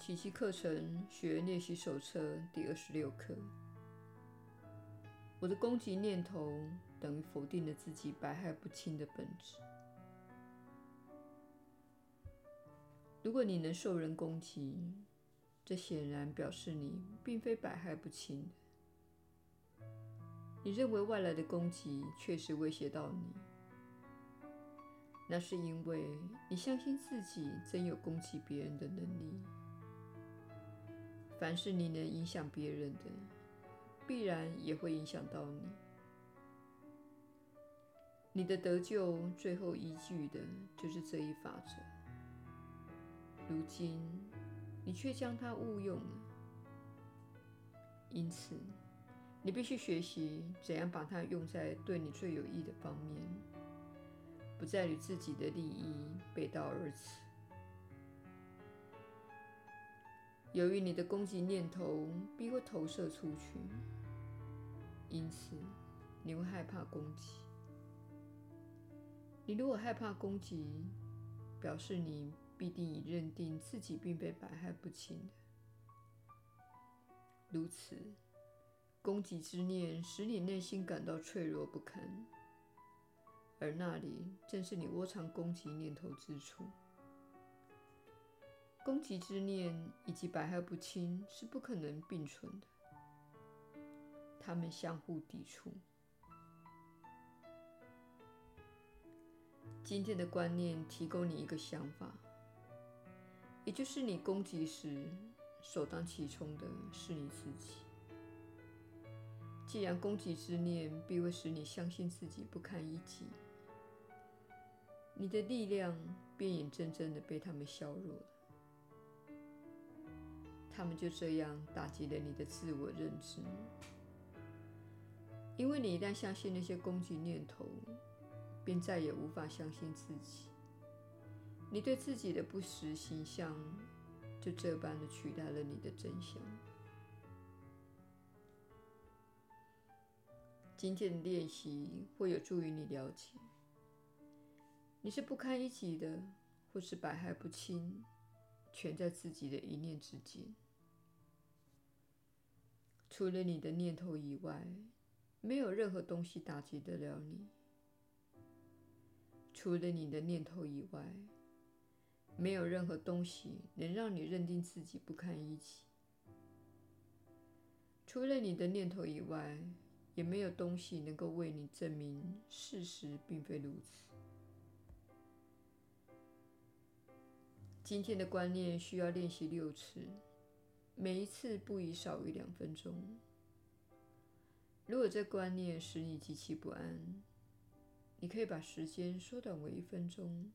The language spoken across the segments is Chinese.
奇迹课程学练习手册第二十六课。我的攻击念头等于否定了自己百害不侵的本质。如果你能受人攻击，这显然表示你并非百害不侵的。你认为外来的攻击确实威胁到你，那是因为你相信自己真有攻击别人的能力。凡是你能影响别人的，必然也会影响到你。你的得救最后依据的就是这一法则。如今，你却将它误用了，因此，你必须学习怎样把它用在对你最有益的方面，不再与自己的利益背道而驰。由于你的攻击念头必会投射出去，因此你会害怕攻击。你如果害怕攻击，表示你必定已认定自己并非百害不侵的。如此，攻击之念使你内心感到脆弱不堪，而那里正是你窝藏攻击念头之处。攻击之念以及百害不侵是不可能并存的，它们相互抵触。今天的观念提供你一个想法，也就是你攻击时首当其冲的是你自己。既然攻击之念必会使你相信自己不堪一击，你的力量便眼睁睁的被他们削弱了。他们就这样打击了你的自我认知，因为你一旦相信那些攻击念头，便再也无法相信自己。你对自己的不实形象就这般的取代了你的真相。今天的练习会有助于你了解，你是不堪一击的，或是百害不侵，全在自己的一念之间。除了你的念头以外，没有任何东西打击得了你。除了你的念头以外，没有任何东西能让你认定自己不堪一击。除了你的念头以外，也没有东西能够为你证明事实并非如此。今天的观念需要练习六次。每一次不宜少于两分钟。如果这观念使你极其不安，你可以把时间缩短为一分钟，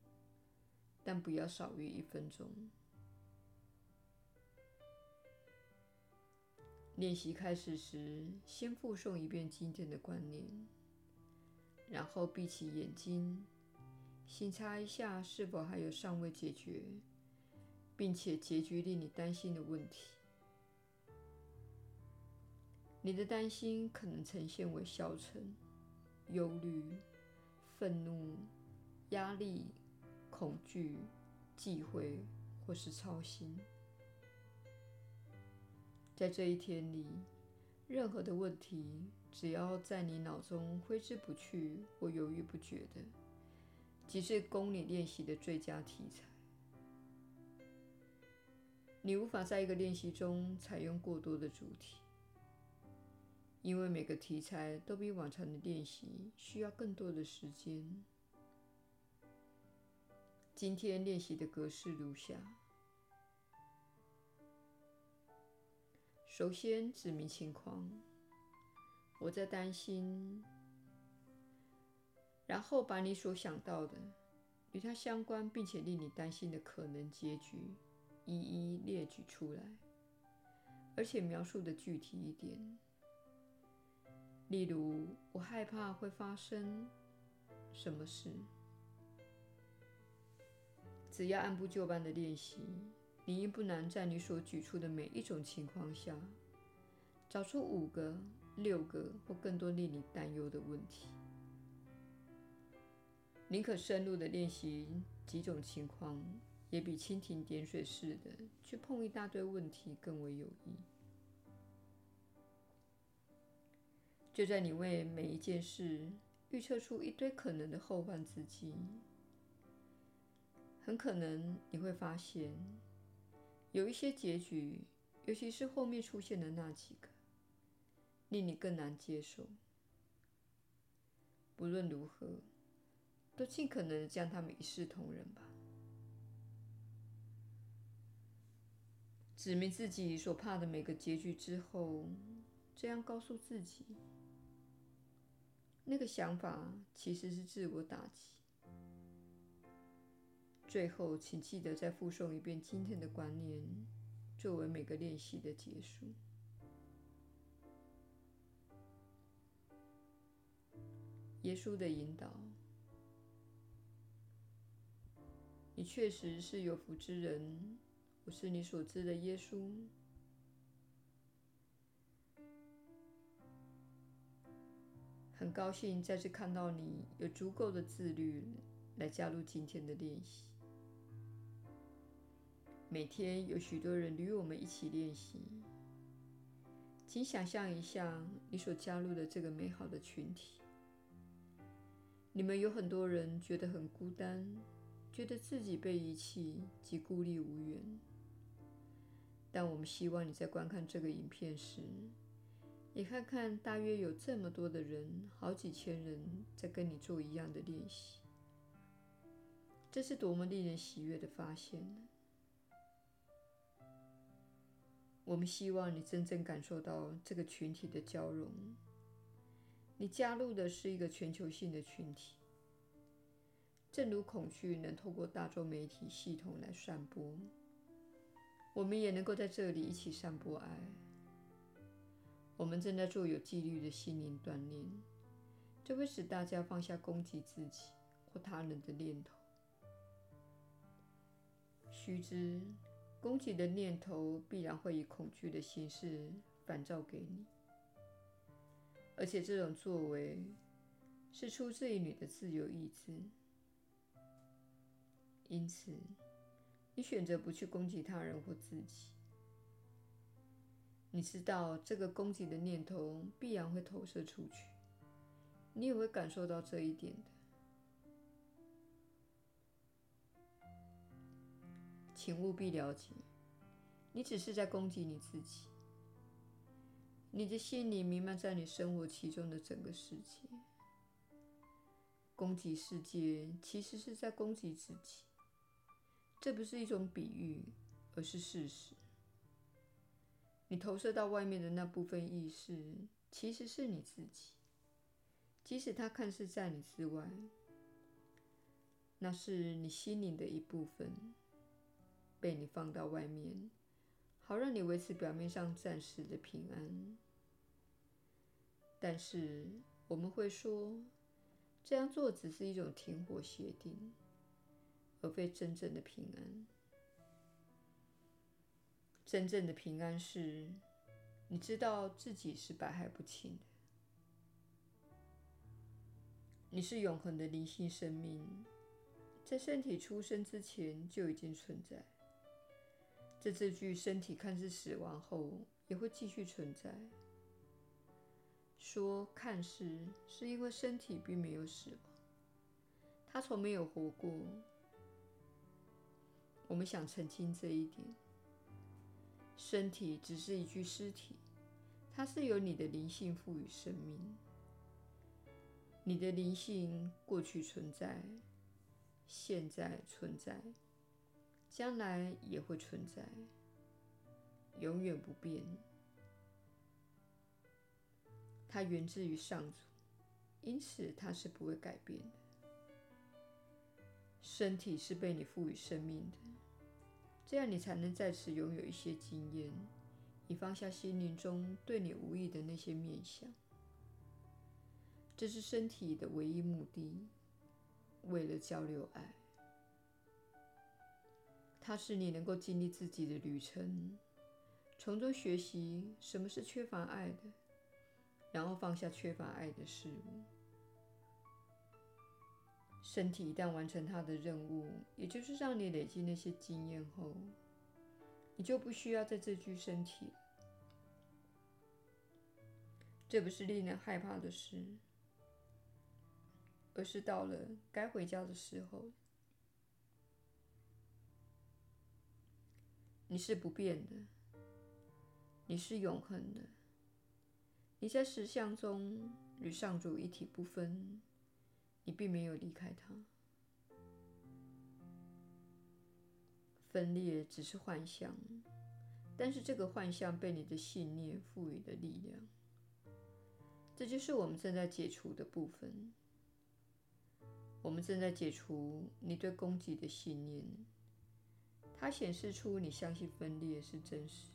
但不要少于一分钟。练习开始时，先复诵一遍今天的观念，然后闭起眼睛，省察一下是否还有尚未解决，并且结局令你担心的问题。你的担心可能呈现为消沉、忧虑、愤怒、压力、恐惧、忌讳，或是操心。在这一天里，任何的问题，只要在你脑中挥之不去或犹豫不决的，即是供你练习的最佳题材。你无法在一个练习中采用过多的主题。因为每个题材都比往常的练习需要更多的时间。今天练习的格式如下：首先指明情况，我在担心，然后把你所想到的与它相关并且令你担心的可能结局一一列举出来，而且描述的具体一点。例如，我害怕会发生什么事。只要按部就班的练习，你应不难在你所举出的每一种情况下，找出五个、六个或更多令你担忧的问题。宁可深入的练习几种情况，也比蜻蜓点水似的去碰一大堆问题更为有益。就在你为每一件事预测出一堆可能的后患之际，很可能你会发现，有一些结局，尤其是后面出现的那几个，令你更难接受。不论如何，都尽可能将它们一视同仁吧。指明自己所怕的每个结局之后，这样告诉自己。那个想法其实是自我打击。最后，请记得再复诵一遍今天的观念，作为每个练习的结束。耶稣的引导，你确实是有福之人。我是你所知的耶稣。很高兴再次看到你有足够的自律来加入今天的练习。每天有许多人与我们一起练习，请想象一下你所加入的这个美好的群体。你们有很多人觉得很孤单，觉得自己被遗弃及孤立无援。但我们希望你在观看这个影片时，你看看，大约有这么多的人，好几千人在跟你做一样的练习，这是多么令人喜悦的发现呢？我们希望你真正感受到这个群体的交融。你加入的是一个全球性的群体，正如恐惧能透过大众媒体系统来散播，我们也能够在这里一起散播爱。我们正在做有纪律的心灵锻炼，这会使大家放下攻击自己或他人的念头。须知，攻击的念头必然会以恐惧的形式反照给你，而且这种作为是出自于你的自由意志。因此，你选择不去攻击他人或自己。你知道这个攻击的念头必然会投射出去，你也会感受到这一点的。请务必了解，你只是在攻击你自己。你的心里弥漫在你生活其中的整个世界。攻击世界其实是在攻击自己，这不是一种比喻，而是事实。你投射到外面的那部分意识，其实是你自己，即使它看似在你之外，那是你心灵的一部分，被你放到外面，好让你维持表面上暂时的平安。但是我们会说，这样做只是一种停火协定，而非真正的平安。真正的平安是，你知道自己是百害不侵的，你是永恒的灵性生命，在身体出生之前就已经存在。在这具身体看似死亡后，也会继续存在。说看似是因为身体并没有死亡，它从没有活过。我们想澄清这一点。身体只是一具尸体，它是由你的灵性赋予生命。你的灵性过去存在，现在存在，将来也会存在，永远不变。它源自于上主，因此它是不会改变的。身体是被你赋予生命的。这样，你才能在此拥有一些经验，以放下心灵中对你无益的那些面向。这是身体的唯一目的，为了交流爱。它使你能够经历自己的旅程，从中学习什么是缺乏爱的，然后放下缺乏爱的事物。身体一旦完成它的任务，也就是让你累积那些经验后，你就不需要在这具身体。这不是令人害怕的事，而是到了该回家的时候。你是不变的，你是永恒的，你在实相中与上主一体不分，你并没有离开他。分裂只是幻象，但是这个幻象被你的信念赋予了力量。这就是我们正在解除的部分。我们正在解除你对攻击的信念，它显示出你相信分裂是真实的。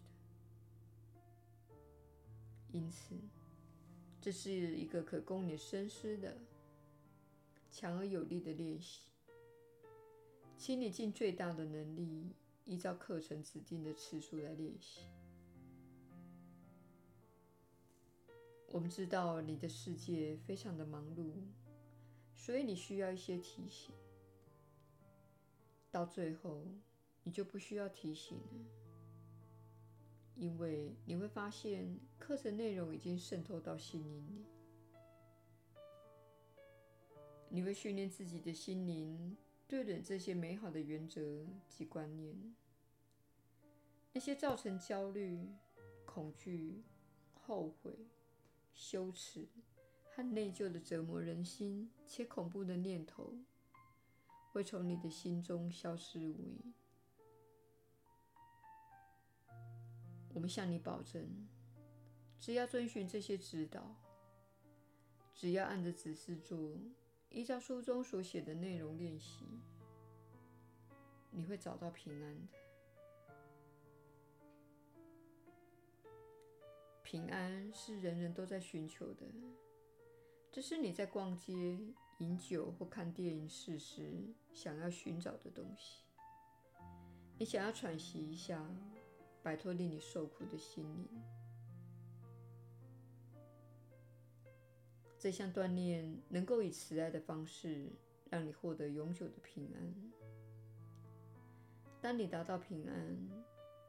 因此，这是一个可供你深思的、强而有力的练习。请你尽最大的能力，依照课程指定的次数来练习。我们知道你的世界非常的忙碌，所以你需要一些提醒。到最后，你就不需要提醒了，因为你会发现课程内容已经渗透到心灵里。你会训练自己的心灵，对准这些美好的原则及观念，那些造成焦虑、恐惧、后悔。羞耻和内疚的折磨人心且恐怖的念头，会从你的心中消失无影。我们向你保证，只要遵循这些指导，只要按着指示做，依照书中所写的内容练习，你会找到平安的。平安是人人都在寻求的，这是你在逛街、饮酒或看电影时想要寻找的东西。你想要喘息一下，摆脱令你受苦的心灵。这项锻炼能够以慈爱的方式让你获得永久的平安。当你达到平安，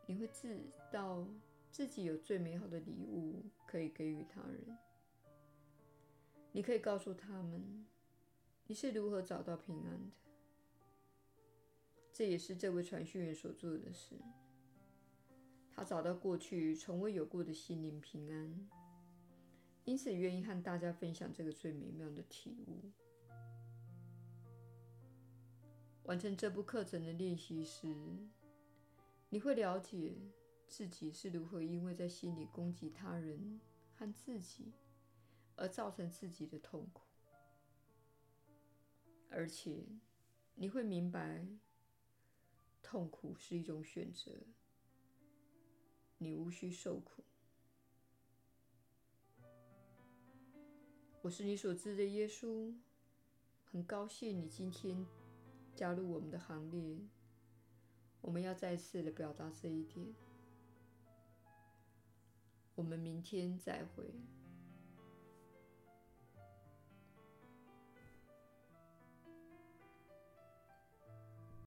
你会知道。自己有最美好的礼物可以给予他人。你可以告诉他们，你是如何找到平安的。这也是这位传讯员所做的事。他找到过去从未有过的心灵平安，因此愿意和大家分享这个最美妙的体悟。完成这部课程的练习时，你会了解。自己是如何因为在心里攻击他人和自己，而造成自己的痛苦，而且你会明白，痛苦是一种选择，你无需受苦。我是你所知的耶稣，很高兴你今天加入我们的行列。我们要再次的表达这一点。我们明天再会。